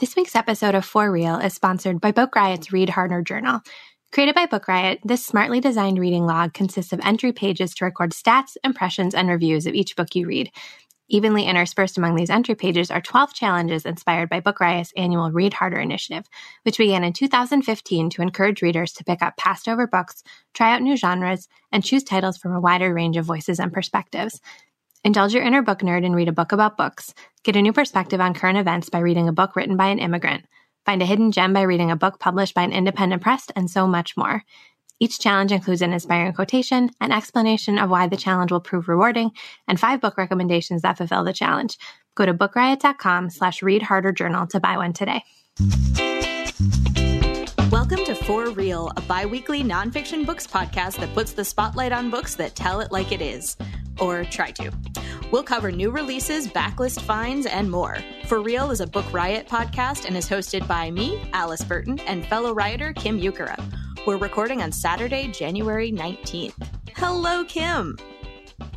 This week's episode of For Real is sponsored by Book Riot's Read Harder Journal. Created by Book Riot, this smartly designed reading log consists of entry pages to record stats, impressions, and reviews of each book you read. Evenly interspersed among these entry pages are 12 challenges inspired by Book Riot's annual Read Harder initiative, which began in 2015 to encourage readers to pick up passed over books, try out new genres, and choose titles from a wider range of voices and perspectives. Indulge your inner book nerd and read a book about books. Get a new perspective on current events by reading a book written by an immigrant. Find a hidden gem by reading a book published by an independent press, and so much more. Each challenge includes an inspiring quotation, an explanation of why the challenge will prove rewarding, and five book recommendations that fulfill the challenge. Go to bookriot.com slash read harder journal to buy one today. A bi weekly nonfiction books podcast that puts the spotlight on books that tell it like it is. Or try to. We'll cover new releases, backlist finds, and more. For Real is a Book Riot podcast and is hosted by me, Alice Burton, and fellow writer Kim Ukura. We're recording on Saturday, January 19th. Hello, Kim.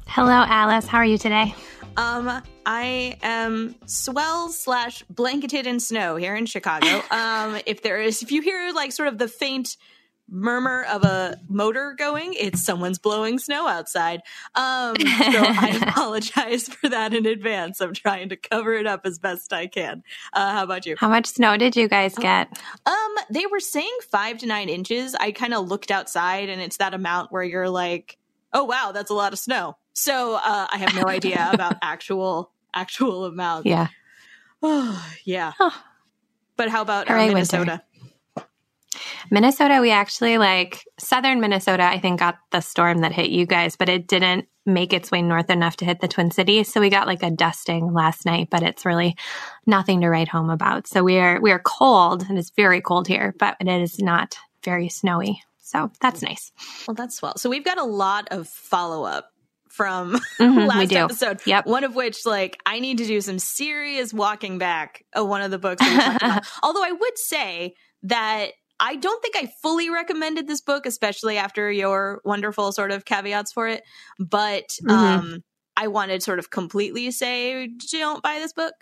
Hello, Alice. How are you today? Um, I am swell slash blanketed in snow here in Chicago. Um, if there is, if you hear like sort of the faint murmur of a motor going, it's someone's blowing snow outside. Um, so I apologize for that in advance. I'm trying to cover it up as best I can. Uh, how about you? How much snow did you guys get? Um, they were saying five to nine inches. I kind of looked outside, and it's that amount where you're like, "Oh wow, that's a lot of snow." So uh, I have no idea about actual actual amount. Yeah. Oh, yeah. But how about uh, Hooray, winter. Minnesota? Minnesota, we actually like southern Minnesota, I think got the storm that hit you guys, but it didn't make its way north enough to hit the Twin Cities. So we got like a dusting last night, but it's really nothing to write home about. So we are we are cold and it's very cold here, but it is not very snowy. So that's nice. Well, that's swell. So we've got a lot of follow up from Mhm, last episode. Yep. One of which, like, I need to do some serious walking back of one of the books that we talked about. Although I would say that I don't think I fully recommended this book, especially after your wonderful sort of caveats for it. But Mhm. um, I wanted sort of completely say, don't buy this book.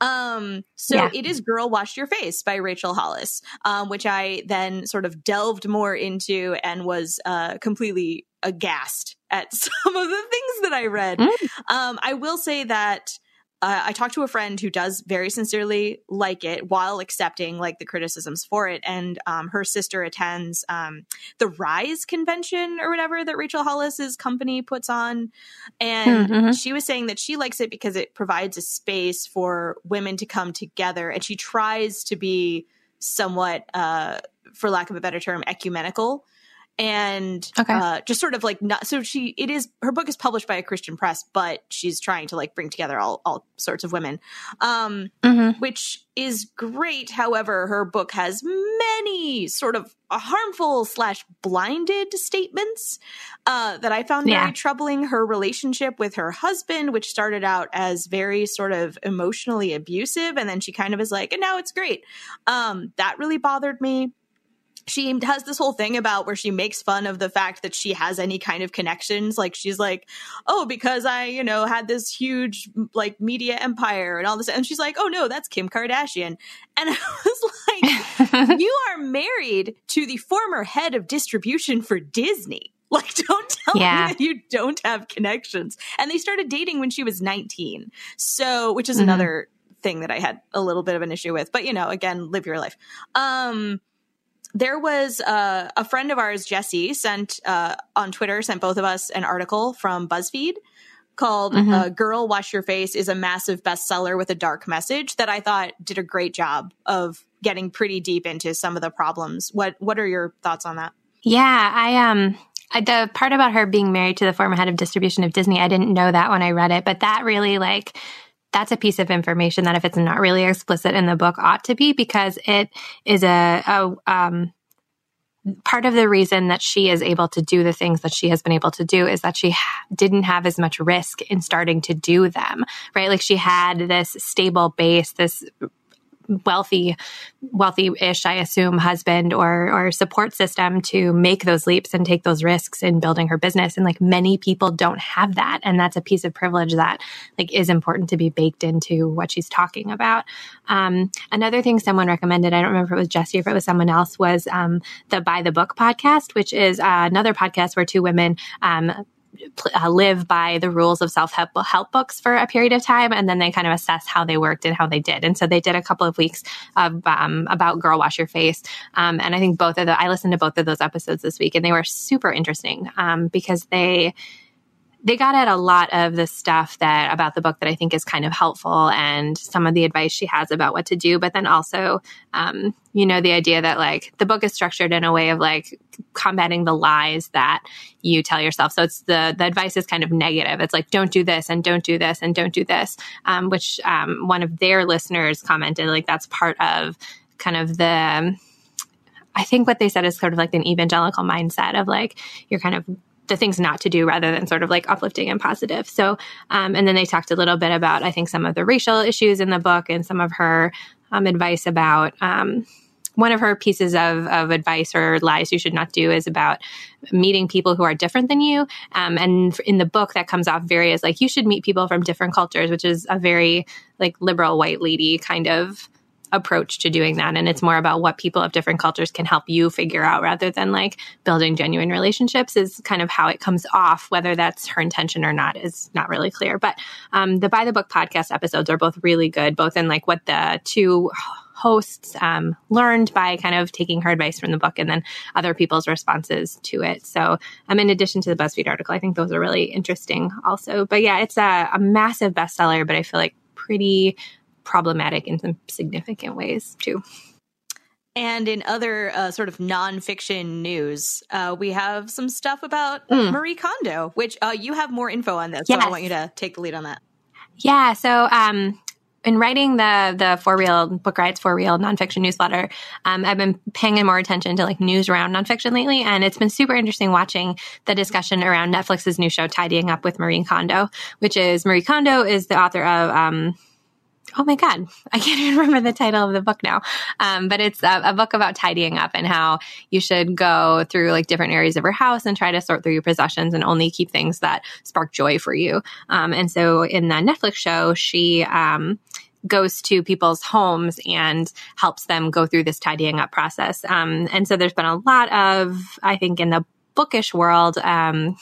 Um, so Yeah. it is Girl Wash Your Face by Rachel Hollis, um, which I then sort of delved more into and was uh, completely aghast at some of the things that I read. Mm. Um, I will say that uh, I talked to a friend who does very sincerely like it while accepting like the criticisms for it. And um, her sister attends um, the Rise convention or whatever that Rachel Hollis's company puts on. And Mhm. she was saying that she likes it because it provides a space for women to come together. And she tries to be somewhat, uh, for lack of a better term, ecumenical and Okay. uh, just sort of like not so she it is her book is published by a christian press but she's trying to like bring together all all sorts of women um Mhm. which is great however her book has many sort of harmful slash blinded statements uh that i found Yeah. very troubling her relationship with her husband which started out as very sort of emotionally abusive and then she kind of is like and now it's great um that really bothered me she has this whole thing about where she makes fun of the fact that she has any kind of connections. Like she's like, oh, because I, you know, had this huge like media empire and all this. And she's like, oh no, that's Kim Kardashian. And I was like, you are married to the former head of distribution for Disney. Like, don't tell Yeah. me that you don't have connections. And they started dating when she was 19. So, which is Mhm. another thing that I had a little bit of an issue with. But, you know, again, live your life. Um, there was uh, a friend of ours, Jesse, sent uh, on Twitter, sent both of us an article from BuzzFeed called Mhm. uh, Girl Wash Your Face is a massive bestseller with a dark message that I thought did a great job of getting pretty deep into some of the problems. What what are your thoughts on that? Yeah, I um I, the part about her being married to the former head of distribution of Disney, I didn't know that when I read it, but that really like that's a piece of information that if it's not really explicit in the book ought to be because it is a, a um, part of the reason that she is able to do the things that she has been able to do is that she ha- didn't have as much risk in starting to do them, right? Like she had this stable base, this wealthy, wealthy-ish, I assume, husband or or support system to make those leaps and take those risks in building her business. And like many people don't have that, and that's a piece of privilege that like is important to be baked into what she's talking about. Um, another thing someone recommended, I don't remember if it was Jesse or if it was someone else, was um, the By the Book podcast, which is uh, another podcast where two women um, uh, live by the rules of self help books for a period of time, and then they kind of assess how they worked and how they did. And so they did a couple of weeks of um, about Girl Wash Your Face, um, and I think both of the I listened to both of those episodes this week, and they were super interesting um, because they they got at a lot of the stuff that about the book that I think is kind of helpful and some of the advice she has about what to do. But then also, um, you know, the idea that like the book is structured in a way of like combating the lies that you tell yourself. So it's the, the advice is kind of negative. It's like, don't do this and don't do this and don't do this. Um, which, um, one of their listeners commented like that's part of kind of the, I think what they said is sort of like an evangelical mindset of like, you're kind of the things not to do rather than sort of like uplifting and positive. So, um, and then they talked a little bit about, I think, some of the racial issues in the book and some of her um, advice about. Um, one of her pieces of, of advice or lies you should not do is about meeting people who are different than you. Um, and in the book, that comes off very as like you should meet people from different cultures, which is a very like liberal white lady kind of approach to doing that. And it's more about what people of different cultures can help you figure out rather than like building genuine relationships is kind of how it comes off. Whether that's her intention or not is not really clear. But um, the By the Book podcast episodes are both really good, both in like what the two hosts um, learned by kind of taking her advice from the book and then other people's responses to it. So, um, in addition to the BuzzFeed article, I think those are really interesting also. But yeah, it's a, a massive bestseller, but I feel like pretty problematic in some significant ways too. And in other uh, sort of nonfiction news, uh, we have some stuff about mm. Marie Kondo, which uh, you have more info on this. Yes. So I want you to take the lead on that. Yeah. So um, in writing the the for real Book Riot's for real nonfiction newsletter, um, I've been paying more attention to like news around nonfiction lately, and it's been super interesting watching the discussion around Netflix's new show Tidying Up with Marie Kondo, which is Marie Kondo is the author of um, oh my God, I can't even remember the title of the book now. Um, but it's a, a, book about tidying up and how you should go through like different areas of your house and try to sort through your possessions and only keep things that spark joy for you. Um, and so in the Netflix show, she, um, goes to people's homes and helps them go through this tidying up process. Um, and so there's been a lot of, I think, in the bookish world, um,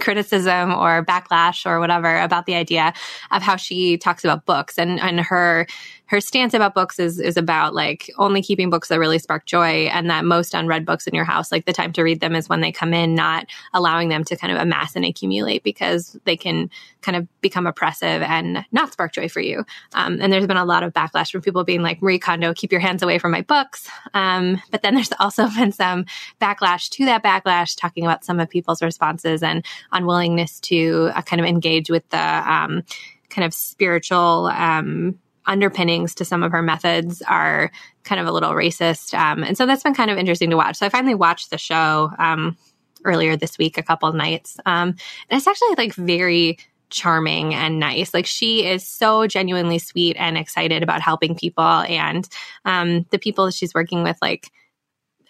criticism or backlash or whatever about the idea of how she talks about books and, and her her stance about books is is about like only keeping books that really spark joy and that most unread books in your house like the time to read them is when they come in not allowing them to kind of amass and accumulate because they can kind of become oppressive and not spark joy for you. Um, and there's been a lot of backlash from people being like marie kondo keep your hands away from my books. Um, but then there's also been some backlash to that backlash talking about some of people's responses and unwillingness to uh, kind of engage with the um, kind of spiritual um, underpinnings to some of her methods are kind of a little racist. Um, and so that's been kind of interesting to watch. So I finally watched the show um, earlier this week, a couple of nights. Um, and it's actually like very charming and nice. Like she is so genuinely sweet and excited about helping people. And um, the people she's working with, like,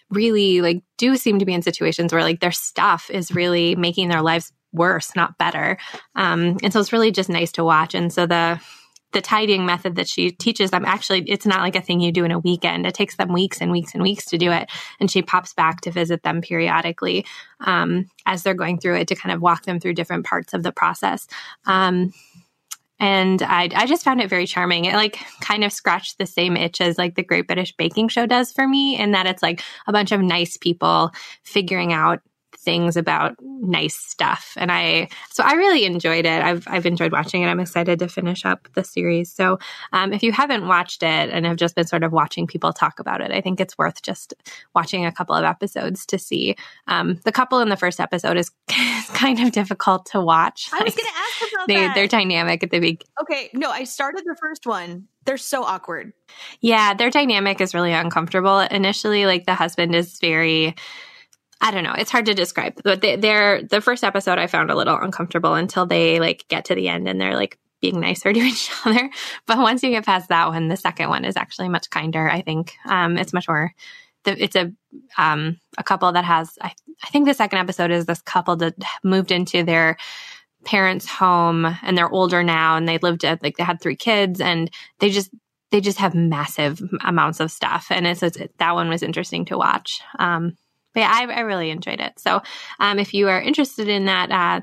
really like do seem to be in situations where like their stuff is really making their lives worse, not better. Um, and so it's really just nice to watch. And so the the tidying method that she teaches them actually it's not like a thing you do in a weekend it takes them weeks and weeks and weeks to do it and she pops back to visit them periodically um, as they're going through it to kind of walk them through different parts of the process um, and I, I just found it very charming. It like kind of scratched the same itch as like the Great British Baking Show does for me, in that it's like a bunch of nice people figuring out things about nice stuff. And I, so I really enjoyed it. I've, I've enjoyed watching it. I'm excited to finish up the series. So, um, if you haven't watched it and have just been sort of watching people talk about it, I think it's worth just watching a couple of episodes to see. Um, the couple in the first episode is kind of difficult to watch. I was going to ask about they, that. Their dynamic at the beginning. Okay. No, I started the first one. They're so awkward. Yeah. Their dynamic is really uncomfortable. Initially, like the husband is very, I don't know. It's hard to describe, but they, they're the first episode I found a little uncomfortable until they like get to the end and they're like being nicer to each other. But once you get past that one, the second one is actually much kinder. I think um, it's much more. It's a um, a couple that has. I, I think the second episode is this couple that moved into their parents' home and they're older now and they lived at like they had three kids and they just they just have massive amounts of stuff and it's, it's that one was interesting to watch. Um, but yeah, I, I really enjoyed it. So um, if you are interested in that, uh,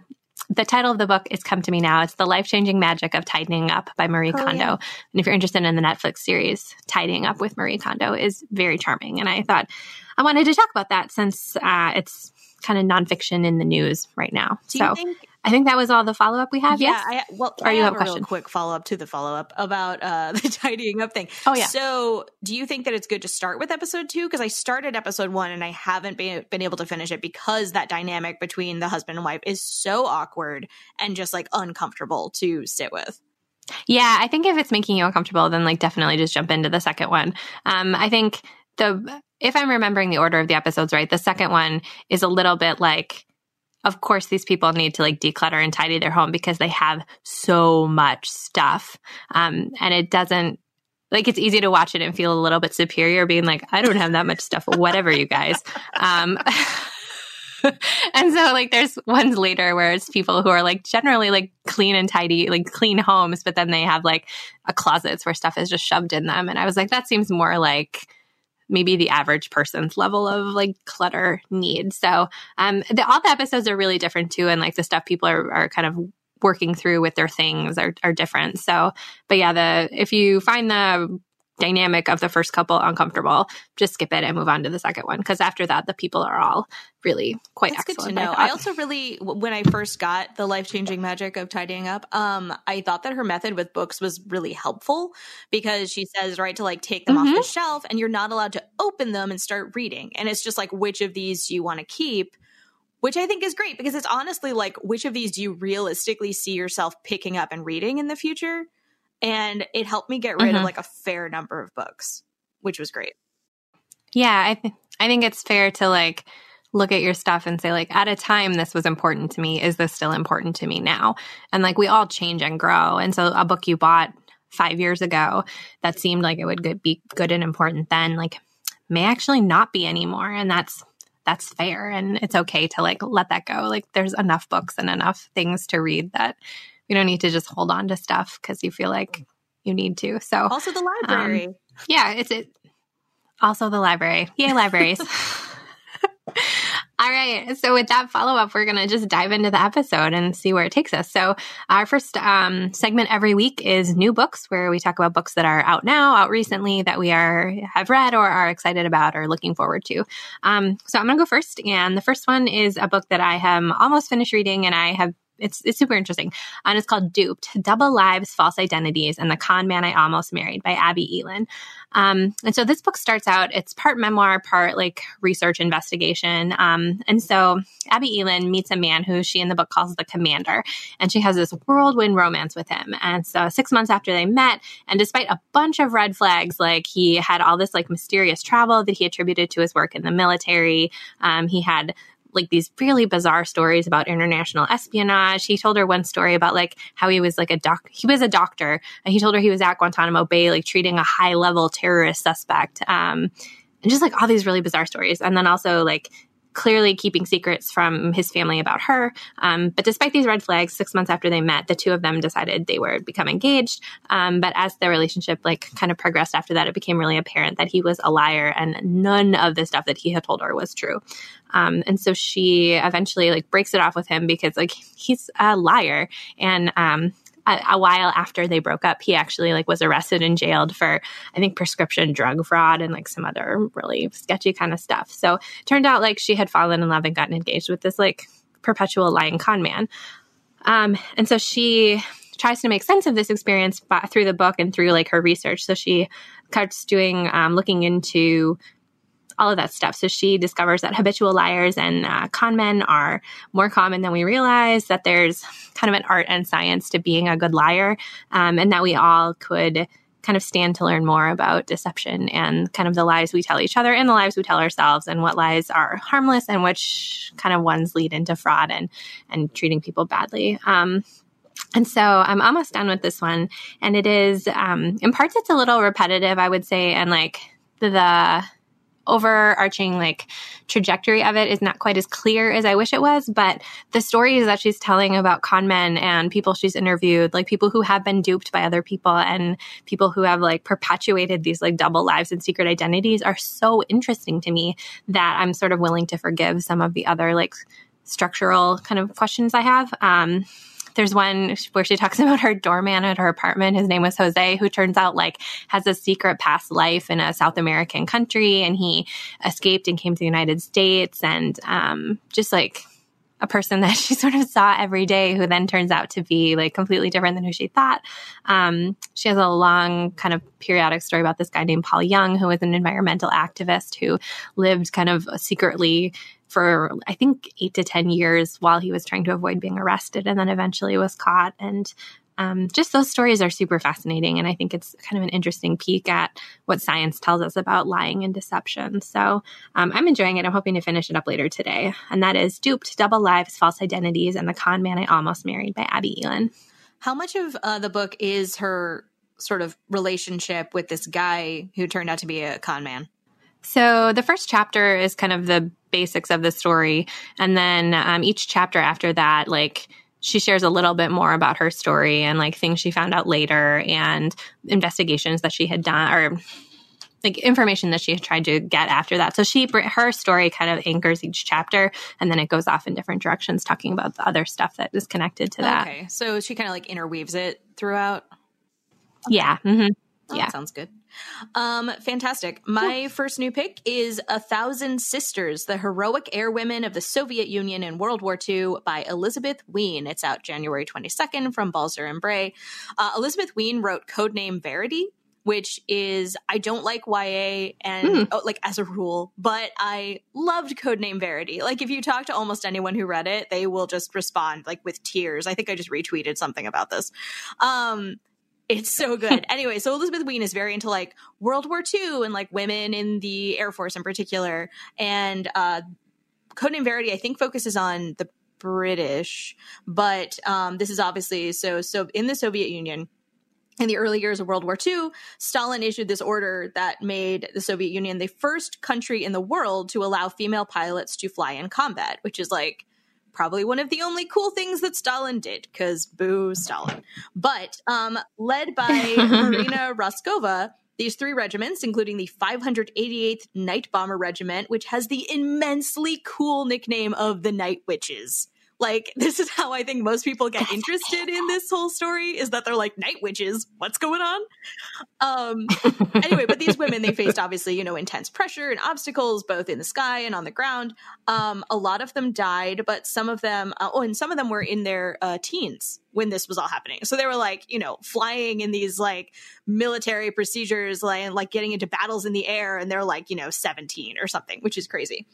the title of the book is Come to Me Now. It's The Life Changing Magic of Tidying Up by Marie oh, Kondo. Yeah. And if you're interested in the Netflix series Tidying Up with Marie Kondo is very charming. And I thought I wanted to talk about that since uh, it's kind of nonfiction in the news right now. Do so think- I think that was all the follow up we have. Yeah, yes. I, well, or I you have, have, a, a question? real quick follow up to the follow up about uh, the tidying up thing. Oh yeah. So, do you think that it's good to start with episode two? Because I started episode one and I haven't been been able to finish it because that dynamic between the husband and wife is so awkward and just like uncomfortable to sit with. Yeah, I think if it's making you uncomfortable, then like definitely just jump into the second one. Um, I think the if I'm remembering the order of the episodes right, the second one is a little bit like of course these people need to like declutter and tidy their home because they have so much stuff. Um, and it doesn't like it's easy to watch it and feel a little bit superior being like i don't have that much stuff. Whatever you guys. Um, and so like there's ones later where it's people who are like generally like clean and tidy like clean homes but then they have like a closets where stuff is just shoved in them. And i was like that seems more like maybe the average person's level of like clutter need. So um the, all the episodes are really different too and like the stuff people are, are kind of working through with their things are, are different. So but yeah, the if you find the dynamic of the first couple uncomfortable, just skip it and move on to the second one. Because after that, the people are all really quite That's excellent. good to know. I, I, also really, when I first got the life changing magic of tidying up, um, I thought that her method with books was really helpful because she says, right, to like take them mm-hmm. off the shelf and you're not allowed to open them and start reading. And it's just like, which of these do you want to keep? Which I think is great because it's honestly like, which of these do you realistically see yourself picking up and reading in the future? And it helped me get rid mm-hmm. of like a fair number of books, which was great. Yeah, I th- I think it's fair to like look at your stuff and say like at a time this was important to me, is this still important to me now? And like we all change and grow. And so a book you bought 5 years ago that seemed like it would be good and important then like may actually not be anymore and that's that's fair and it's okay to like let that go. Like there's enough books and enough things to read that you don't need to just hold on to stuff because you feel like you need to. So also the library. Um, yeah, it's it. Also the library. Yay, libraries. All right. So with that follow up, we're going to just dive into the episode and see where it takes us. So our first um, segment every week is new books, where we talk about books that are out now, out recently that we are have read or are excited about or looking forward to. Um, so I'm going to go first, and the first one is a book that I am almost finished reading, and I have it's it's super interesting. And it's called Duped: Double Lives, False Identities, and the Con Man I Almost Married by Abby Ellin. Um, and so this book starts out, it's part memoir, part like research investigation. Um, and so Abby Ellin meets a man who she in the book calls the commander, and she has this whirlwind romance with him. And so six months after they met, and despite a bunch of red flags, like he had all this like mysterious travel that he attributed to his work in the military, um, he had like these really bizarre stories about international espionage. He told her one story about like how he was like a doc, he was a doctor and he told her he was at Guantanamo Bay, like treating a high level terrorist suspect. Um, and just like all these really bizarre stories. And then also like clearly keeping secrets from his family about her. Um, but despite these red flags, six months after they met, the two of them decided they would become engaged. Um, but as their relationship like kind of progressed after that, it became really apparent that he was a liar and none of the stuff that he had told her was true. Um, and so she eventually like breaks it off with him because like he's a liar and um, a, while after they broke up, he actually like was arrested and jailed for I think prescription drug fraud and like some other really sketchy kind of stuff. So turned out like she had fallen in love and gotten engaged with this like perpetual lying con man. Um, and so she tries to make sense of this experience by, through the book and through like her research. So she starts doing um, looking into all of that stuff. So she discovers that habitual liars and uh, con men are more common than we realize, that there's kind of an art and science to being a good liar, um, and that we all could kind of stand to learn more about deception and kind of the lies we tell each other and the lies we tell ourselves and what lies are harmless and which kind of ones lead into fraud and and treating people badly. Um, and so I'm almost done with this one. And it is, um, in parts, it's a little repetitive, I would say. And like the, the overarching like trajectory of it is not quite as clear as I wish it was, but the stories that she's telling about con men and people she's interviewed, like people who have been duped by other people and people who have like perpetuated these like double lives and secret identities are so interesting to me that I'm sort of willing to forgive some of the other like structural kind of questions I have. Um, there's one where she talks about her doorman at her apartment. His name was Jose, who turns out like has a secret past life in a South American country, and he escaped and came to the United States, and um, just like a person that she sort of saw every day who then turns out to be like completely different than who she thought. Um, she has a long kind of periodic story about this guy named Paul Young, who was an environmental activist who lived kind of secretly for I think eight to 10 years while he was trying to avoid being arrested and then eventually was caught. And um, just those stories are super fascinating. And I think it's kind of an interesting peek at what science tells us about lying and deception. So um, I'm enjoying it. I'm hoping to finish it up later today. And that is Duped, Double Lives, False Identities, and The Con Man I Almost Married by Abby Ellin. How much of uh, the book is her sort of relationship with this guy who turned out to be a con man? So the first chapter is kind of the basics of the story. And then um, each chapter after that, like, she shares a little bit more about her story and like things she found out later and investigations that she had done or like information that she had tried to get after that. So she her story kind of anchors each chapter and then it goes off in different directions talking about the other stuff that is connected to that. Okay. So she kind of like interweaves it throughout. Yeah. Mm-hmm. Oh, yeah. sounds good. Um, fantastic. My first new pick is A Thousand Sisters, the heroic air women of the Soviet Union in World War II by Elizabeth Wein. It's out January 22nd from Balzer and Bray. Uh, Elizabeth Wein wrote Codename Verity, which is I don't like YA and mm. oh, like as a rule, but I loved Codename Verity. Like if you talk to almost anyone who read it, they will just respond like with tears. I think I just retweeted something about this. Um, it's so good. anyway, so Elizabeth Wein is very into like World War II and like women in the Air Force in particular. And uh Codename Verity, I think, focuses on the British, but um, this is obviously so so in the Soviet Union. In the early years of World War II, Stalin issued this order that made the Soviet Union the first country in the world to allow female pilots to fly in combat, which is like probably one of the only cool things that Stalin did, because boo Stalin. But um, led by Marina Raskova, these three regiments, including the 588th Night Bomber Regiment, which has the immensely cool nickname of the Night Witches. Like, this is how I think most people get interested in this whole story is that they're like, night witches, what's going on? Um, anyway, but these women, they faced obviously, you know, intense pressure and obstacles both in the sky and on the ground. Um, a lot of them died, but some of them, uh, oh, and some of them were in their uh, teens when this was all happening. So they were like, you know, flying in these like military procedures, like, like getting into battles in the air, and they're like, you know, 17 or something, which is crazy.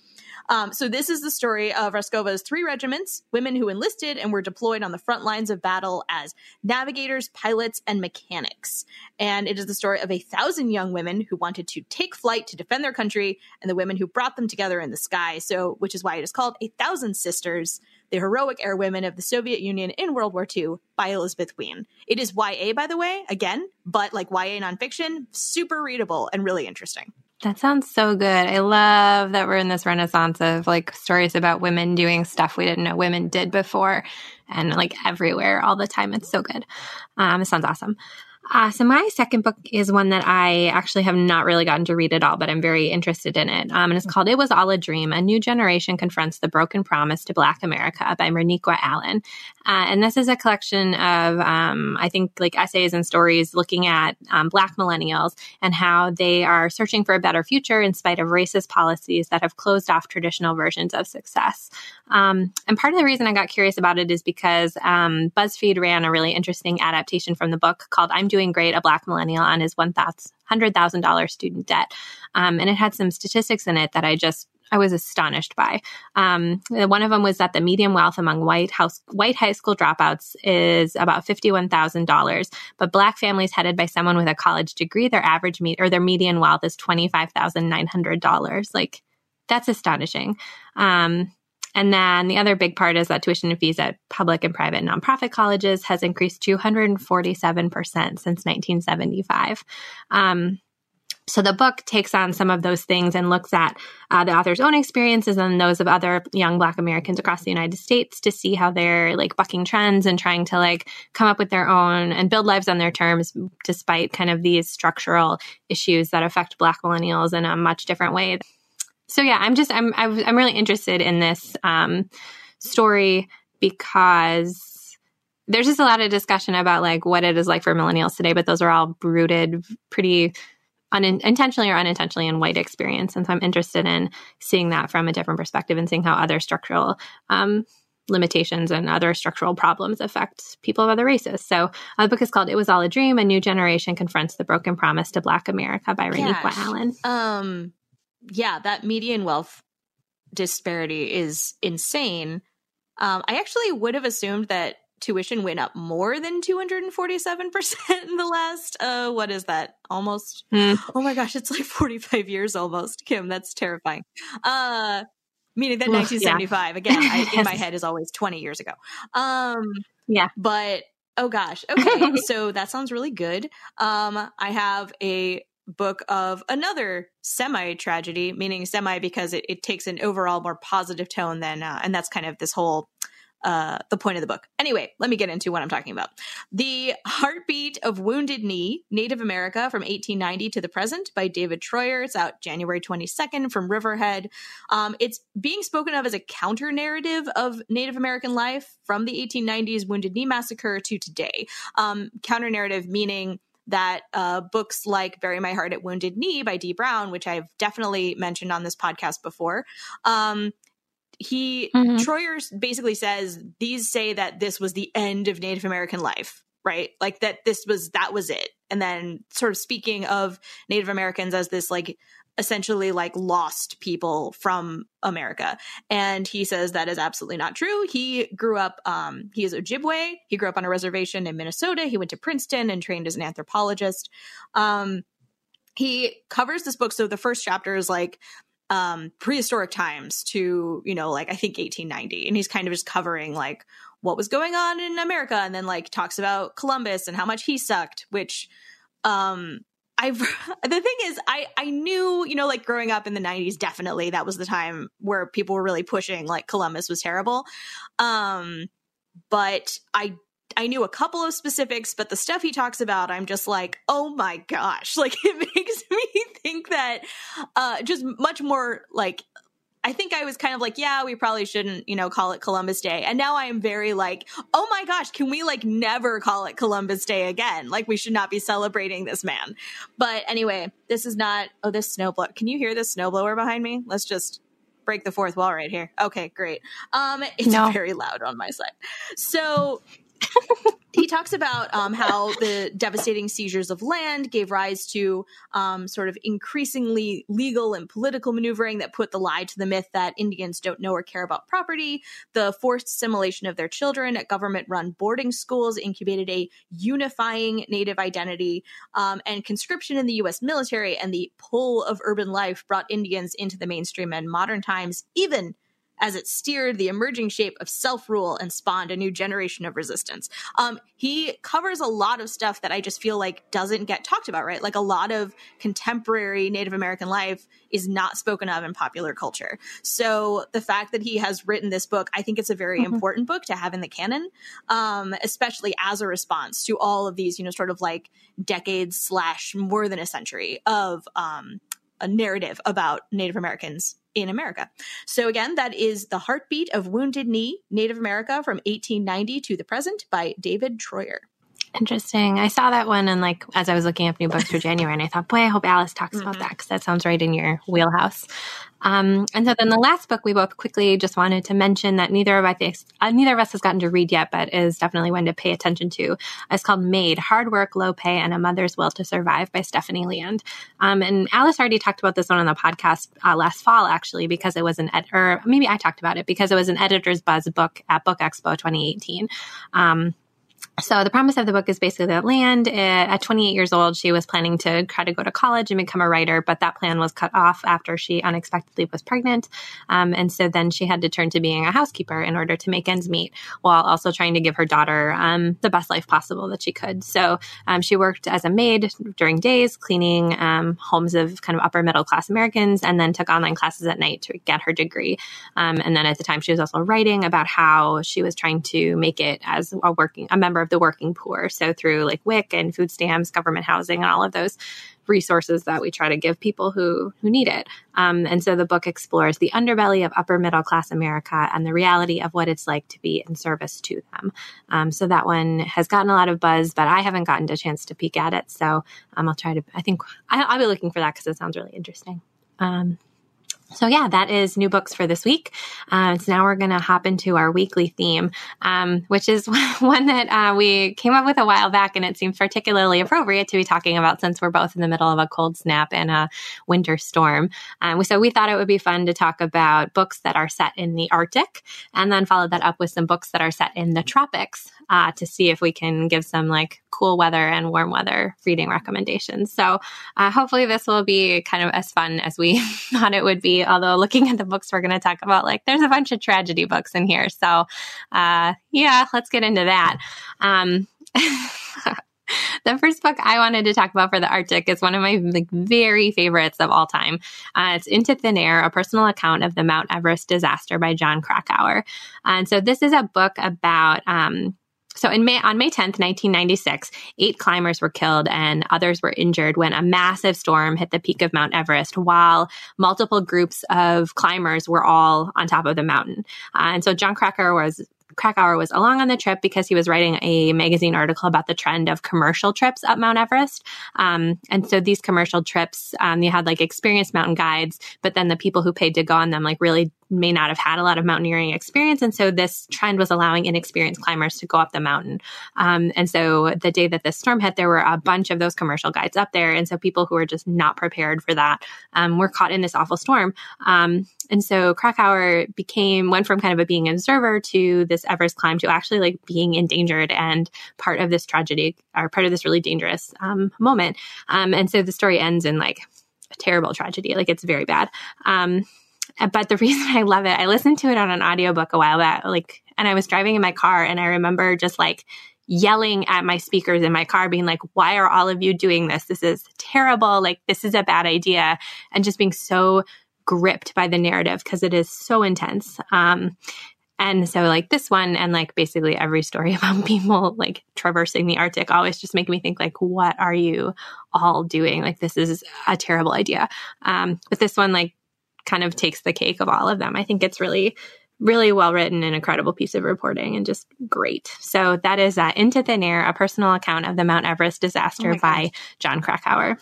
Um, so this is the story of Raskova's three regiments, women who enlisted and were deployed on the front lines of battle as navigators, pilots, and mechanics. And it is the story of a thousand young women who wanted to take flight to defend their country and the women who brought them together in the sky. So, which is why it is called A Thousand Sisters the Heroic Air Women of the Soviet Union in World War II by Elizabeth Wein. It is YA, by the way, again, but like YA nonfiction, super readable and really interesting. That sounds so good. I love that we're in this renaissance of like stories about women doing stuff we didn't know women did before and like everywhere all the time. It's so good. Um, it sounds awesome. Uh, so my second book is one that I actually have not really gotten to read at all, but I'm very interested in it. Um, and it's called "It Was All a Dream: A New Generation Confronts the Broken Promise to Black America" by Reniqua Allen. Uh, and this is a collection of, um, I think, like essays and stories looking at um, Black millennials and how they are searching for a better future in spite of racist policies that have closed off traditional versions of success. Um, and part of the reason I got curious about it is because um, BuzzFeed ran a really interesting adaptation from the book called "I'm Doing." Doing great, a black millennial on his $100,000 student debt. Um, and it had some statistics in it that I just I was astonished by. Um, one of them was that the median wealth among white house white high school dropouts is about fifty one thousand dollars, but black families headed by someone with a college degree, their average me- or their median wealth is twenty five thousand nine hundred dollars. Like that's astonishing. Um, and then the other big part is that tuition and fees at public and private nonprofit colleges has increased 247% since 1975. Um, so the book takes on some of those things and looks at uh, the author's own experiences and those of other young Black Americans across the United States to see how they're like bucking trends and trying to like come up with their own and build lives on their terms, despite kind of these structural issues that affect Black millennials in a much different way so yeah, I'm just I'm I'm really interested in this um, story because there's just a lot of discussion about like what it is like for millennials today, but those are all rooted pretty unintentionally or unintentionally in white experience, and so I'm interested in seeing that from a different perspective and seeing how other structural um, limitations and other structural problems affect people of other races. So uh, the book is called "It Was All a Dream: A New Generation Confronts the Broken Promise to Black America" by Reniqua Allen. Um, yeah, that median wealth disparity is insane. Um, I actually would have assumed that tuition went up more than 247% in the last uh what is that almost mm. oh my gosh it's like 45 years almost kim that's terrifying uh meaning that Oof, 1975 yeah. again I, in my head is always 20 years ago um yeah but oh gosh okay so that sounds really good um i have a book of another semi tragedy, meaning semi because it, it, takes an overall more positive tone than, uh, and that's kind of this whole uh, the point of the book. Anyway, let me get into what I'm talking about. The Heartbeat of Wounded Knee, Native America from 1890 to the Present by David Treuer. It's out January 22nd from Riverhead. Um, it's being spoken of as a counter narrative of Native American life from the 1890s Wounded Knee Massacre to today. Um, counter narrative meaning that uh, books like Bury My Heart at Wounded Knee by Dee Brown, which I've definitely mentioned on this podcast before, um, he mm-hmm. Treuer basically says these say that this was the end of Native American life, right? Like that this was that was it. And then sort of speaking of Native Americans as this like essentially like lost people from America. And he says that is absolutely not true. He grew up, um, he is Ojibwe. He grew up on a reservation in Minnesota. He went to Princeton and trained as an anthropologist. Um, he covers this book. So the first chapter is like, um, prehistoric times to, you know, like I think 1890. And he's kind of just covering like what was going on in America and then like talks about Columbus and how much he sucked, which, um, I've the thing is I I knew, you know, like growing up in the 90s definitely that was the time where people were really pushing like Columbus was terrible. Um but I I knew a couple of specifics, but the stuff he talks about, I'm just like, oh my gosh. Like it makes me think that uh just much more like I think I was kind of like, yeah, we probably shouldn't, you know, call it Columbus Day. And now I am very like, oh my gosh, can we like never call it Columbus Day again? Like we should not be celebrating this man. But anyway, this is not, oh, this snowblower. Can you hear this snowblower behind me? Let's just break the fourth wall right here. Okay, great. Um, it's no. very loud on my side. So he talks about um, how the devastating seizures of land gave rise to um, sort of increasingly legal and political maneuvering that put the lie to the myth that Indians don't know or care about property. The forced assimilation of their children at government run boarding schools incubated a unifying Native identity, um, and conscription in the U.S. military and the pull of urban life brought Indians into the mainstream in modern times, even as it steered the emerging shape of self rule and spawned a new generation of resistance. Um, he covers a lot of stuff that I just feel like doesn't get talked about, right? Like a lot of contemporary Native American life is not spoken of in popular culture. So the fact that he has written this book, I think it's a very mm-hmm. important book to have in the canon, um, especially as a response to all of these, you know, sort of like decades slash more than a century of um, a narrative about Native Americans in America. So again, that is The Heartbeat of Wounded Knee, Native America from 1890 to the present by David Treuer. Interesting. I saw that one and like as I was looking up new books for January, and I thought, boy, I hope Alice talks mm-hmm. about that because that sounds right in your wheelhouse. Um, and so then the last book we both quickly just wanted to mention that neither of us, uh, neither of us has gotten to read yet, but is definitely one to pay attention to. It's called Maid: Hard Work, Low Pay, and a Mother's Will to Survive by Stephanie Land. Um, and Alice already talked about this one on the podcast uh, last fall, actually, because it was an ed- or maybe I talked about it because it was an editor's buzz book at Book Expo 2018. Um, so the premise of the book is basically that Land, eh, at 28 years old, she was planning to try to go to college and become a writer, but that plan was cut off after she unexpectedly was pregnant. Um, and so then she had to turn to being a housekeeper in order to make ends meet, while also trying to give her daughter um, the best life possible that she could. So um, she worked as a maid during days, cleaning um, homes of kind of upper middle class Americans, and then took online classes at night to get her degree. Um, and then at the time, she was also writing about how she was trying to make it as a working a member of the working poor. So through like WIC and food stamps, government housing, and all of those resources that we try to give people who who need it. Um, and so the book explores the underbelly of upper middle class America and the reality of what it's like to be in service to them. Um, so that one has gotten a lot of buzz, but I haven't gotten a chance to peek at it. So um, I'll try to. I think I, will be looking for that because it sounds really interesting. So yeah, that is new books for this week. Uh, so now we're going to hop into our weekly theme, um, which is one that uh, we came up with a while back, and it seems particularly appropriate to be talking about since we're both in the middle of a cold snap and a winter storm. Um, so we thought it would be fun to talk about books that are set in the Arctic, and then follow that up with some books that are set in the tropics uh, to see if we can give some like cool weather and warm weather reading recommendations. So uh, hopefully this will be kind of as fun as we thought it would be. Although looking at the books we're going to talk about, like there's a bunch of tragedy books in here. So uh, yeah, let's get into that. Um, the first book I wanted to talk about for the Arctic is one of my like very favorites of all time. Uh, it's Into Thin Air: A Personal Account of the Mount Everest Disaster by Jon Krakauer. And so this is a book about um, so in May, on May 10th, 1996, eight climbers were killed and others were injured when a massive storm hit the peak of Mount Everest while multiple groups of climbers were all on top of the mountain. Uh, and so Jon Krakauer was Krakauer was along on the trip because he was writing a magazine article about the trend of commercial trips up Mount Everest. Um, and so these commercial trips, um, you had like experienced mountain guides, but then the people who paid to go on them like really may not have had a lot of mountaineering experience. And so this trend was allowing inexperienced climbers to go up the mountain. Um, and so the day that this storm hit, there were a bunch of those commercial guides up there. And so people who were just not prepared for that um, were caught in this awful storm. Um, and so Krakauer became, went from kind of a being an observer to this Everest climb to actually like being endangered and part of this tragedy or part of this really dangerous um, moment. Um, and so the story ends in like a terrible tragedy. Like it's very bad. Um, but the reason I love it, I listened to it on an audiobook a while back, like, and I was driving in my car and I remember just like yelling at my speakers in my car, being like, why are all of you doing this? This is terrible. Like, this is a bad idea. And just being so gripped by the narrative because it is so intense. Um, and so like this one and like basically every story about people like traversing the Arctic always just make me think like, what are you all doing? Like this is a terrible idea. Um, but this one like kind of takes the cake of all of them. I think it's really, really well written and incredible piece of reporting and just great. So that is uh, Into Thin Air, a personal account of the Mount Everest disaster oh by Jon Krakauer,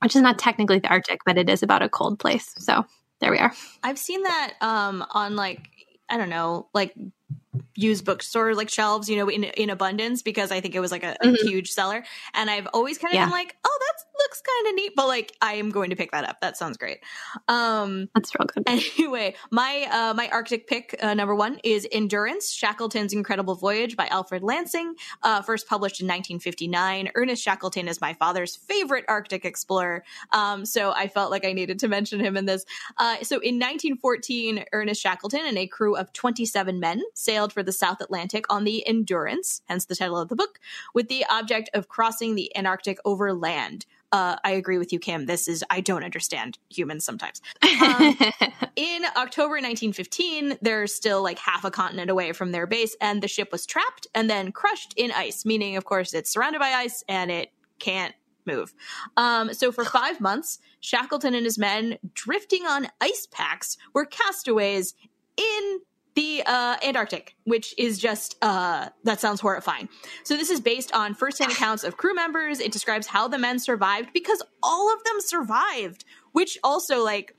which is not technically the Arctic, but it is about a cold place. So there we are. I've seen that um, on like, I don't know, like used bookstore like shelves, you know, in in abundance because I think it was like a, a mm-hmm. huge seller. And I've always kind of yeah. been like, oh, that looks kind of neat, but like I am going to pick that up. That sounds great. Um, That's real good. Anyway, my uh, my Arctic pick uh, number one is Endurance: Shackleton's Incredible Voyage by Alfred Lansing, uh, first published in 1959. Ernest Shackleton is my father's favorite Arctic explorer, um, so I felt like I needed to mention him in this. Uh, so in 1914, Ernest Shackleton and a crew of 27 men sailed for the South Atlantic on the Endurance, hence the title of the book, with the object of crossing the Antarctic over land. Uh, I agree with you, Kim. This is, I don't understand humans sometimes. Um, in October 1915, they're still like half a continent away from their base, and the ship was trapped and then crushed in ice, meaning, of course, it's surrounded by ice and it can't move. Um, so for five months, Shackleton and his men, drifting on ice packs, were castaways in the uh, Antarctic, which is just uh, that sounds horrifying. So this is based on firsthand accounts of crew members. It describes how the men survived because all of them survived. Which also, like,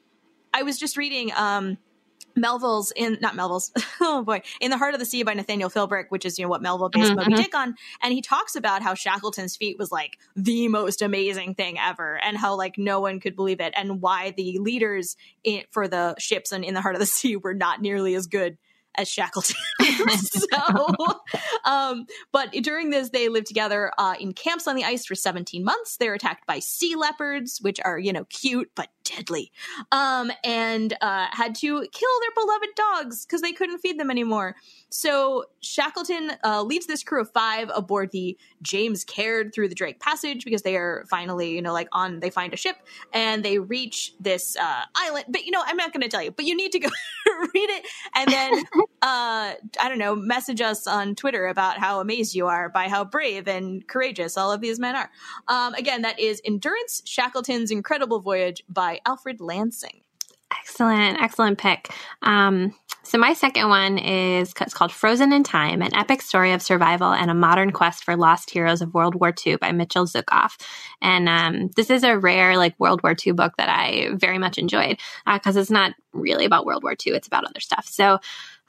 I was just reading um, Melville's in not Melville's oh boy in the heart of the sea by Nathaniel Philbrick, which is you know what Melville based mm-hmm. Moby Dick on, and he talks about how Shackleton's feat was like the most amazing thing ever, and how like no one could believe it, and why the leaders in, for the ships and in the heart of the sea were not nearly as good as Shackleton. so, um, but during this, they lived together uh, in camps on the ice for 17 months. They're attacked by sea leopards, which are, you know, cute but deadly, um, and uh, had to kill their beloved dogs because they couldn't feed them anymore. So Shackleton uh, leads this crew of five aboard the James Caird through the Drake Passage because they are finally, you know, like on, they find a ship and they reach this uh, island. But, you know, I'm not going to tell you, but you need to go read it and then, uh, I don't know, message us on Twitter about how amazed you are by how brave and courageous all of these men are. Um, again, that is Endurance Shackleton's Incredible Voyage by Alfred Lansing. Excellent, excellent pick. Um, so my second one is it's called Frozen in Time: An Epic Story of Survival and a Modern Quest for Lost Heroes of World War II by Mitchell Zuckoff. And um, this is a rare like World War II book that I very much enjoyed because uh, it's not really about World War II; it's about other stuff. So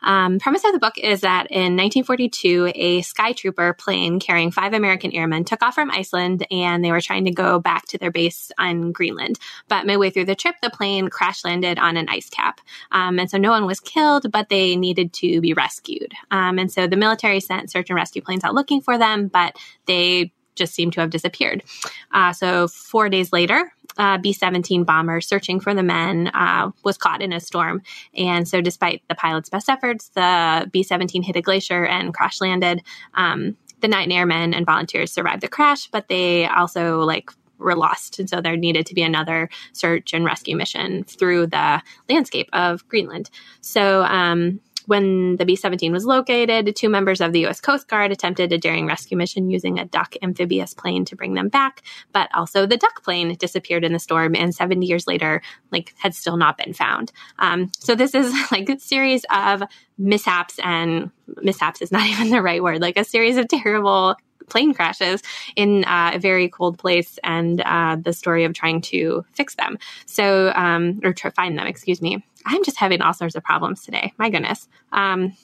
um, premise of the book is that in 1942, a sky trooper plane carrying five American airmen took off from Iceland and they were trying to go back to their base on Greenland. But midway through the trip, the plane crash landed on an ice cap. Um, and so no one was killed, but they needed to be rescued. Um, and so the military sent search and rescue planes out looking for them, but they just seemed to have disappeared. Uh, so four days later, uh, B 17 bomber searching for the men uh, was caught in a storm. And so, despite the pilot's best efforts, the B 17 hit a glacier and crash landed. Um, the nine airmen and volunteers survived the crash, but they also like were lost. And so there needed to be another search and rescue mission through the landscape of Greenland. So, um, when the B 17 was located, two members of the U.S. Coast Guard attempted a daring rescue mission using a duck amphibious plane to bring them back, but also the duck plane disappeared in the storm and 70 years later, like, had still not been found. Um, so this is like a series of mishaps and mishaps is not even the right word, like a series of terrible plane crashes in uh, a very cold place and uh, the story of trying to fix them. So, um, or to find them, excuse me. I'm just having all sorts of problems today. My goodness. Um,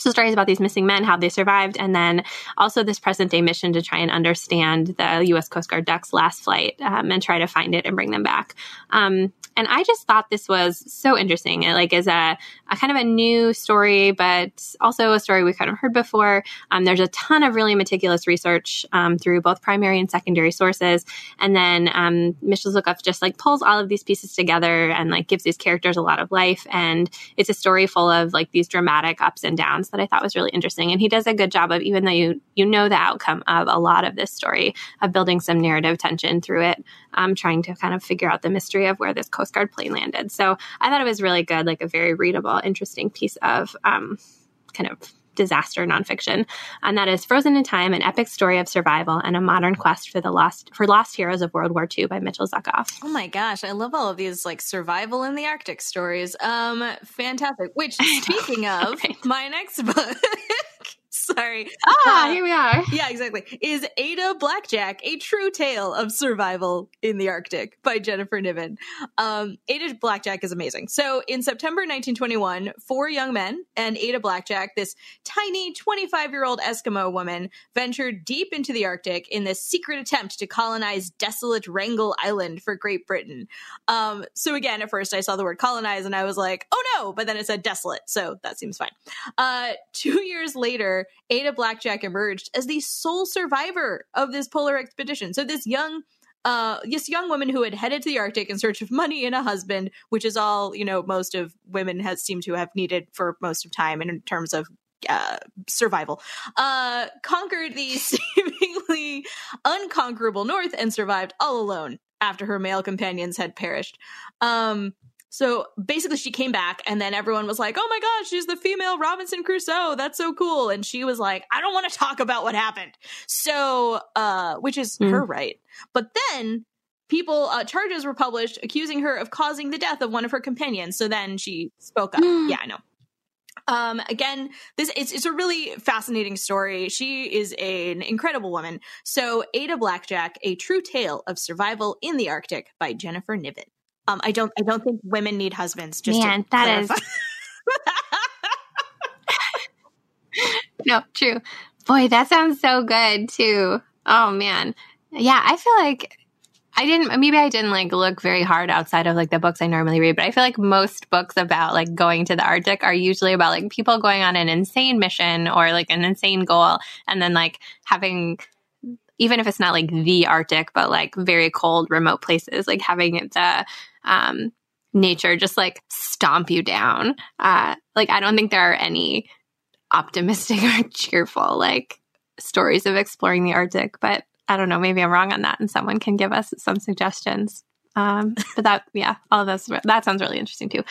so stories about these missing men, how they survived, and then also this present day mission to try and understand the U.S. Coast Guard duck's last flight um, and try to find it and bring them back. Um, and I just thought this was so interesting. It like is a, a, kind of a new story, but also a story we've kind of heard before. Um, there's a ton of really meticulous research um, through both primary and secondary sources, and then um, Mitchell Zuckoff just like pulls all of these pieces together and like gives these characters a lot of life. And it's a story full of like these dramatic ups and downs that I thought was really interesting. And he does a good job of even though you you know the outcome of a lot of this story of building some narrative tension through it, um, trying to kind of figure out the mystery of where this Coast Guard plane landed. So I thought it was really good, like a very readable, interesting piece of um, kind of disaster nonfiction, and that is Frozen in Time: An Epic Story of Survival and a Modern Quest for the Lost for Lost Heroes of World War II by Mitchell Zuckoff. Oh my gosh, I love all of these like survival in the Arctic stories. Um, fantastic. Which, speaking of, my next book Sorry. Ah, uh, here we are. Yeah, exactly. Is Ada Blackjack a true tale of survival in the Arctic by Jennifer Niven? Um, Ada Blackjack is amazing. So in September 1921, four young men and Ada Blackjack, this tiny 25 year old Eskimo woman, ventured deep into the Arctic in this secret attempt to colonize desolate Wrangel Island for Great Britain. Um, so again, at first I saw the word colonize and I was like, oh no, but then it said desolate. So that seems fine. Uh, two years later, Ada Blackjack emerged as the sole survivor of this polar expedition. So this young uh, this young woman who had headed to the Arctic in search of money and a husband, which is all you know most of women has seemed to have needed for most of time in terms of uh, survival, uh, conquered the seemingly unconquerable North and survived all alone after her male companions had perished. Um, so basically, she came back, and then everyone was like, "Oh my gosh, she's the female Robinson Crusoe! That's so cool!" And she was like, "I don't want to talk about what happened." So, uh, which is mm. her right. But then people uh, charges were published accusing her of causing the death of one of her companions. So then she spoke up. yeah, I know. Um, again, this it's, it's a really fascinating story. She is a, an incredible woman. So, Ada Blackjack: A True Tale of Survival in the Arctic by Jennifer Niven. Um, I don't I don't think women need husbands. Just man, that clarify. is no true. Boy, that sounds so good too. Oh man, yeah. I feel like I didn't. Maybe I didn't like look very hard outside of like the books I normally read, but I feel like most books about like going to the Arctic are usually about like people going on an insane mission or like an insane goal, and then like having even if it's not like the Arctic, but like very cold, remote places, like having the um, nature just like stomp you down. Uh, like, I don't think there are any optimistic or cheerful like stories of exploring the Arctic, but I don't know. Maybe I'm wrong on that, and someone can give us some suggestions. Um, but that, yeah, all of those, that sounds really interesting too.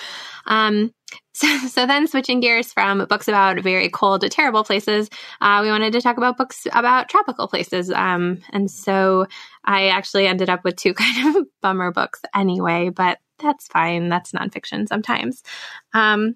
Um, so, so then switching gears from books about very cold, to terrible places, uh, we wanted to talk about books about tropical places. Um, and so I actually ended up with two kind of bummer books anyway, but that's fine. That's nonfiction sometimes. Um,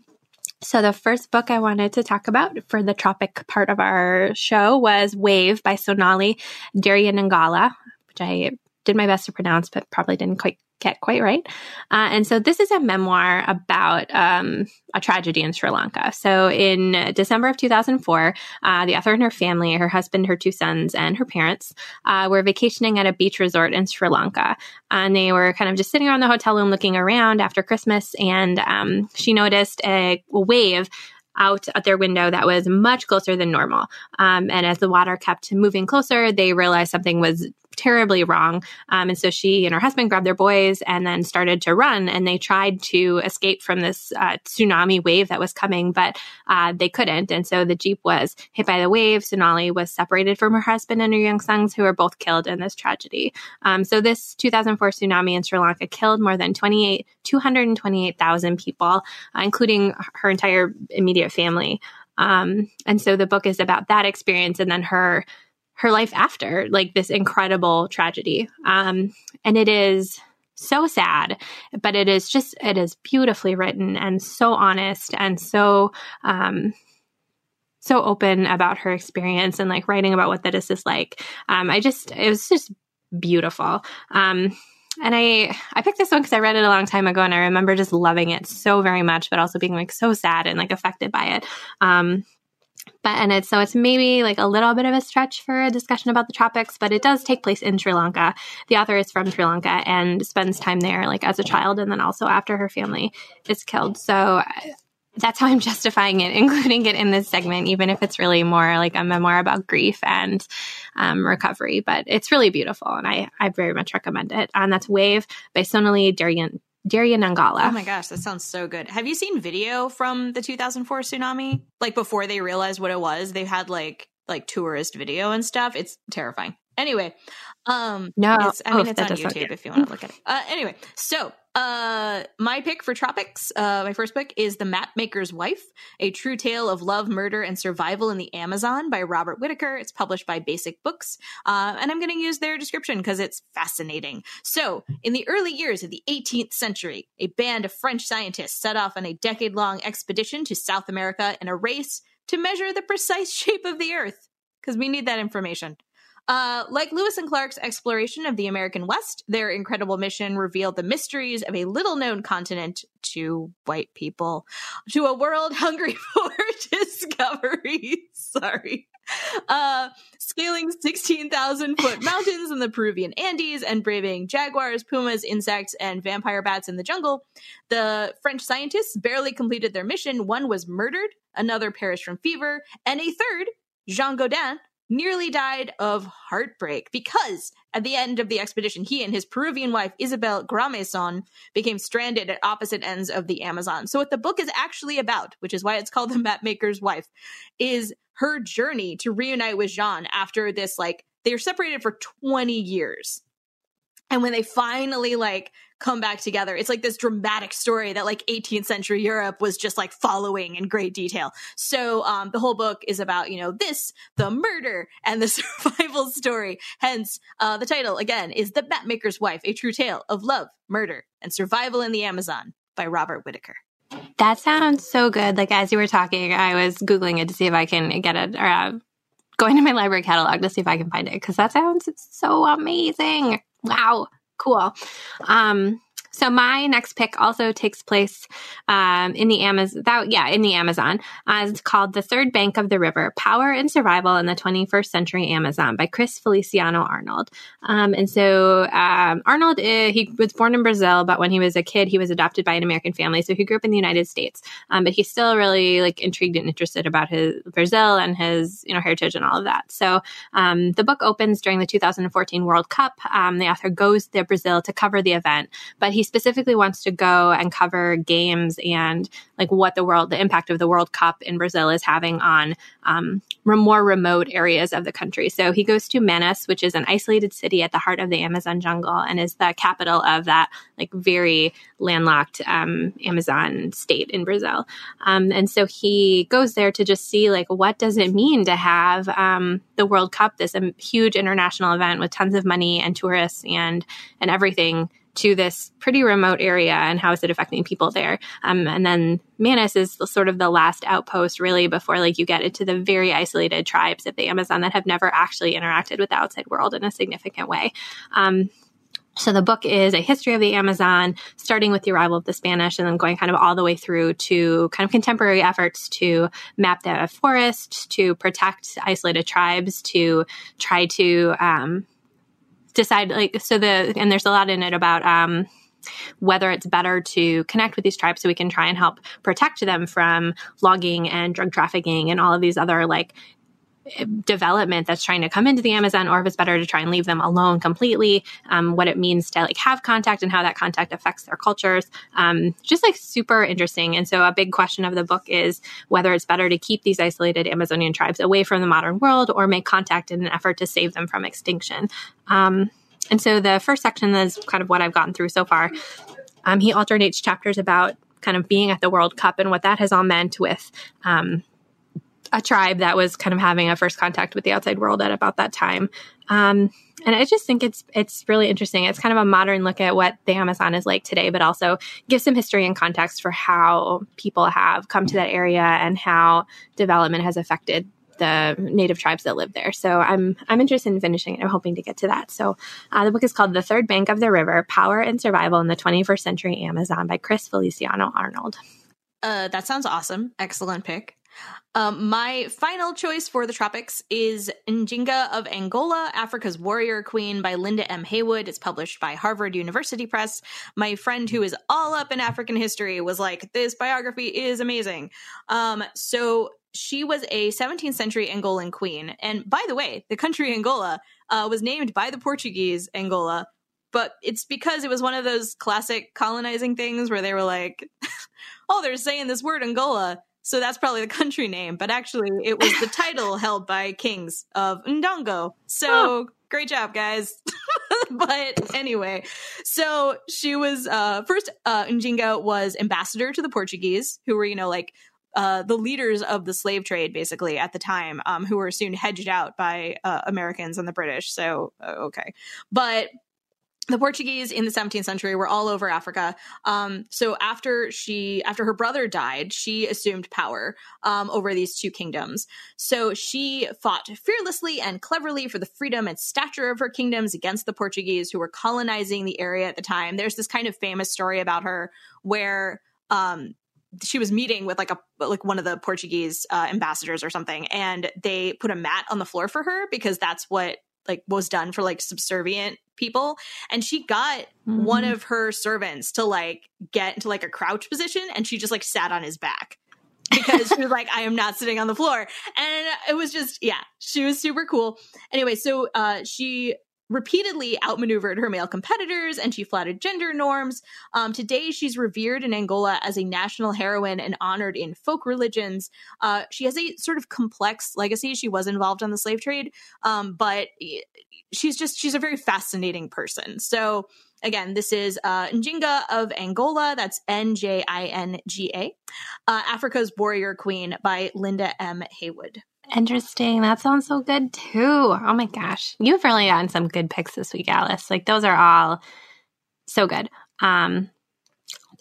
so, the first book I wanted to talk about for the tropic part of our show was Wave by Sonali Deraniyagala, which I did my best to pronounce, but probably didn't quite get quite right. Uh, and so this is a memoir about um, a tragedy in Sri Lanka. So in December of 2004, uh, the author and her family, her husband, her two sons, and her parents uh, were vacationing at a beach resort in Sri Lanka. And they were kind of just sitting around the hotel room looking around after Christmas. And um, she noticed a wave out at their window that was much closer than normal. Um, and as the water kept moving closer, they realized something was terribly wrong. Um, and so she and her husband grabbed their boys and then started to run. And they tried to escape from this uh, tsunami wave that was coming, but uh, they couldn't. And so the Jeep was hit by the wave. Sonali was separated from her husband and her young sons, who were both killed in this tragedy. Um, so this 2004 tsunami in Sri Lanka killed more than 28, 228,000 people, uh, including her entire immediate family. Um, and so the book is about that experience and then her her life after like this incredible tragedy. Um, and it is so sad, but it is just, it is beautifully written and so honest and so, um, so open about her experience and like writing about what that is is like. Um, I just, it was just beautiful. Um, and I I picked this one because I read it a long time ago and I remember just loving it so very much, but also being like so sad and like affected by it. Um, but and it's so it's maybe like a little bit of a stretch for a discussion about the tropics, but it does take place in Sri Lanka. The author is from Sri Lanka and spends time there like as a child and then also after her family is killed. So that's how I'm justifying it, including it in this segment, even if it's really more like a memoir about grief and um, recovery. But it's really beautiful, and I, I very much recommend it. And that's Wave by Sonali Daryan Deraniyagala. Oh my gosh, that sounds so good. Have you seen video from the 2004 tsunami? Like before they realized what it was, they had like like tourist video and stuff. It's terrifying. Anyway, um no, it's, I mean oh, it's on YouTube if you want to look at it. Uh, anyway, so uh, my pick for tropics, uh, my first book is The Mapmaker's Wife, a true tale of love, murder, and survival in the Amazon by Robert Whitaker. It's published by Basic Books, uh, and I'm going to use their description because it's fascinating. So, in the early years of the 18th century, a band of French scientists set off on a decade-long expedition to South America in a race to measure the precise shape of the Earth because we need that information. Uh, like Lewis and Clark's exploration of the American West, their incredible mission revealed the mysteries of a little known continent to white people, to a world hungry for discovery. Sorry. Uh, scaling 16,000 foot mountains in the Peruvian Andes and braving jaguars, pumas, insects, and vampire bats in the jungle, the French scientists barely completed their mission. One was murdered, another perished from fever, and a third, Jean Godin, nearly died of heartbreak because at the end of the expedition, he and his Peruvian wife, Isabel Gramesón, became stranded at opposite ends of the Amazon. So, what the book is actually about, which is why it's called The Mapmaker's Wife, is her journey to reunite with Jean after this, like, they were separated for 20 years. And when they finally like come back together. It's like this dramatic story that like 18th century Europe was just like following in great detail. So um, the whole book is about, you know, this, the murder and the survival story. Hence, uh, the title again is The Mapmaker's Wife, a true tale of love, murder, and survival in the Amazon by Robert Whitaker. That sounds so good. Like as you were talking, I was Googling it to see if I can get it or uh, going to my library catalog to see if I can find it because that sounds so amazing. Wow. Cool. Um, so my next pick also takes place um, in the Amazon. That, yeah, in the Amazon. Uh, it's called "The Third Bank of the River: Power and Survival in the 21st Century Amazon" by Chris Feliciano Arnold. Um, and so um, Arnold, uh, he was born in Brazil, but when he was a kid, he was adopted by an American family. So he grew up in the United States, um, but he's still really like intrigued and interested about his Brazil and his you know heritage and all of that. So um, the book opens during the 2014 World Cup. Um, the author goes to Brazil to cover the event, but he specifically wants to go and cover games and like what the world, the impact of the World Cup in Brazil is having on um, more remote areas of the country. So he goes to Manaus, which is an isolated city at the heart of the Amazon jungle and is the capital of that like very landlocked um, Amazon state in Brazil. Um, and so he goes there to just see like what does it mean to have um, the World Cup, this um, huge international event with tons of money and tourists and and everything to this pretty remote area and how is it affecting people there? Um, and then Manaus is sort of the last outpost really before like you get into the very isolated tribes of the amazon that have never actually interacted with the outside world in a significant way. Um, so the book is a history of the Amazon, starting with the arrival of the Spanish and then going kind of all the way through to kind of contemporary efforts to map the forest, to protect isolated tribes, to try to um, decide like so the and there's a lot in it about um whether it's better to connect with these tribes so we can try and help protect them from logging and drug trafficking and all of these other like development that's trying to come into the Amazon, or if it's better to try and leave them alone completely, um, what it means to like have contact and how that contact affects their cultures. Um, just like super interesting. And so a big question of the book is whether it's better to keep these isolated Amazonian tribes away from the modern world or make contact in an effort to save them from extinction. Um, and so the first section is kind of what I've gotten through so far. Um, he alternates chapters about kind of being at the World Cup and what that has all meant with um, a tribe that was kind of having a first contact with the outside world at about that time. Um, and I just think it's it's really interesting. It's kind of a modern look at what the Amazon is like today, but also gives some history and context for how people have come to that area and how development has affected the native tribes that live there. So I'm I'm interested in finishing it. I'm hoping to get to that. So uh, the book is called The Third Bank of the River: Power and Survival in the 21st Century Amazon by Chris Feliciano Arnold. Uh, that sounds awesome. Excellent pick. Um, my final choice for the tropics is Njinga of Angola, Africa's Warrior Queen by Linda M. Heywood. It's published by Harvard University Press. My friend who is all up in African history was like, this biography is amazing. Um, so she was a 17th century Angolan queen. And by the way, the country Angola uh, was named by the Portuguese Angola, but it's because it was one of those classic colonizing things where they were like, oh, they're saying this word Angola so that's probably the country name, but actually it was the title held by kings of Ndongo. So oh. great job, guys. but anyway, so she was uh first uh Njinga was ambassador to the Portuguese, who were, you know, like uh, the leaders of the slave trade, basically at the time, um, who were soon hedged out by uh, Americans and the British. So uh, okay, but the Portuguese in the 17th century were all over Africa. Um, so after she, after her brother died, she assumed power um, over these two kingdoms. So she fought fearlessly and cleverly for the freedom and stature of her kingdoms against the Portuguese who were colonizing the area at the time. There's this kind of famous story about her where um, she was meeting with like a like one of the Portuguese uh, ambassadors or something, and they put a mat on the floor for her because that's what like was done for like subservient people. And she got mm-hmm. one of her servants to like get into like a crouch position and she just like sat on his back because she was like i am not sitting on the floor. And it was just yeah she was super cool. Anyway so uh she repeatedly outmaneuvered her male competitors and she flouted gender norms. Um, today, she's revered in Angola as a national heroine and honored in folk religions. Uh, she has a sort of complex legacy. She was involved in the slave trade, um, but she's just, she's a very fascinating person. So, again, this is uh, Njinga of Angola. That's N J I N G A. Uh, Africa's Warrior Queen by Linda M. Heywood. Interesting. That sounds so good too. Oh my gosh. You've really gotten some good picks this week, Alice. Like those are all so good. Um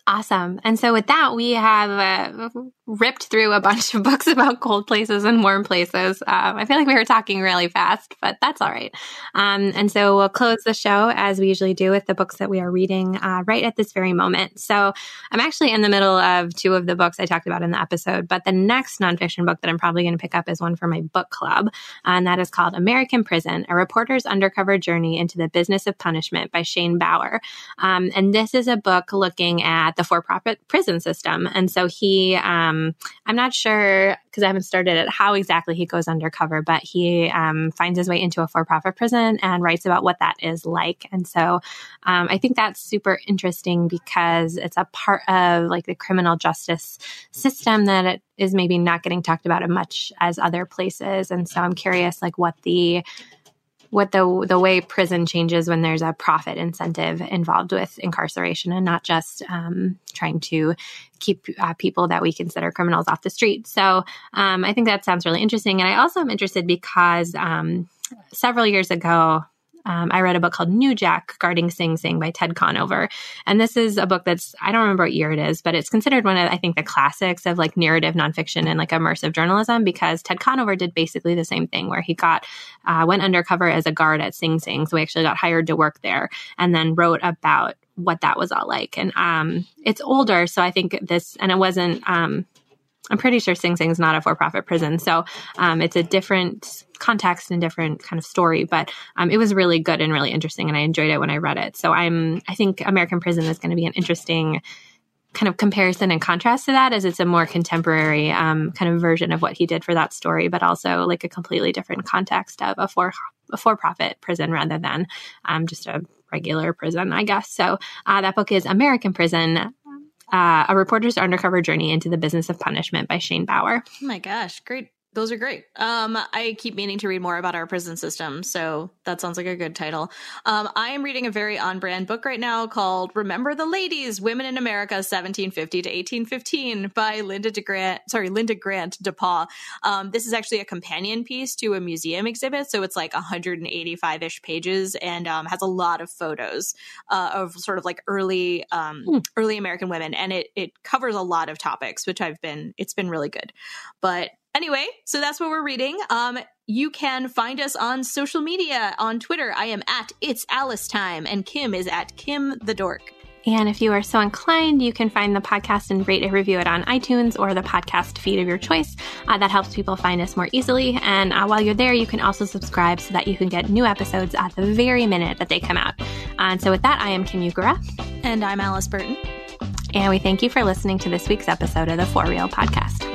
Awesome. And so with that, we have uh, ripped through a bunch of books about cold places and warm places. Um, I feel like we were talking really fast, but that's all right. Um, and so we'll close the show as we usually do with the books that we are reading uh, right at this very moment. So I'm actually in the middle of two of the books I talked about in the episode, but the next nonfiction book that I'm probably going to pick up is one for my book club, and that is called American Prison: A Reporter's Undercover Journey into the Business of Punishment by Shane Bauer. Um, and this is a book looking at the for profit prison system. And so he, um, I'm not sure because I haven't started it how exactly he goes undercover, but he um, finds his way into a for profit prison and writes about what that is like. And so um, I think that's super interesting because it's a part of like the criminal justice system that it is maybe not getting talked about as much as other places. And so I'm curious like what the what the the way prison changes when there's a profit incentive involved with incarceration and not just um, trying to keep uh, people that we consider criminals off the street. So um, I think that sounds really interesting, and I also am interested because um, several years ago um, I read a book called New Jack Guarding Sing Sing by Ted Conover. And this is a book that's, I don't remember what year it is, but it's considered one of, I think, the classics of like narrative nonfiction and like immersive journalism because Ted Conover did basically the same thing where he got, uh, went undercover as a guard at Sing Sing. So he actually got hired to work there and then wrote about what that was all like. And um, it's older. So I think this, and it wasn't, um, I'm pretty sure Sing Sing is not a for profit prison. So um, it's a different context and different kind of story, but um, it was really good and really interesting. And I enjoyed it when I read it. So I'm, I think American Prison is going to be an interesting kind of comparison and contrast to that as it's a more contemporary um, kind of version of what he did for that story, but also like a completely different context of a for a for profit prison rather than um, just a regular prison, I guess. So uh, that book is American Prison uh, A Reporter's Undercover Journey into the Business of Punishment by Shane Bauer. Oh my gosh, great those are great. Um, I keep meaning to read more about our prison system, so that sounds like a good title. Um, I am reading a very on brand book right now called Remember the Ladies Women in America 1750 to 1815 by Linda DeGrant, sorry, Linda Grant DePauw. Um, this is actually a companion piece to a museum exhibit, so it's like 185 ish pages and um, has a lot of photos uh, of sort of like early um, mm. early American women, and it it covers a lot of topics, which I've been it's been really good. But Anyway, so that's what we're reading. Um, you can find us on social media. On Twitter, I am at It's Alice Time, and Kim is at Kim the Dork. And if you are so inclined, you can find the podcast and rate and review it on iTunes or the podcast feed of your choice. Uh, that helps people find us more easily. And uh, while you're there, you can also subscribe so that you can get new episodes at the very minute that they come out. And so, with that, I am Kim Ukura. And I'm Alice Burton. And we thank you for listening to this week's episode of the For Real Podcast.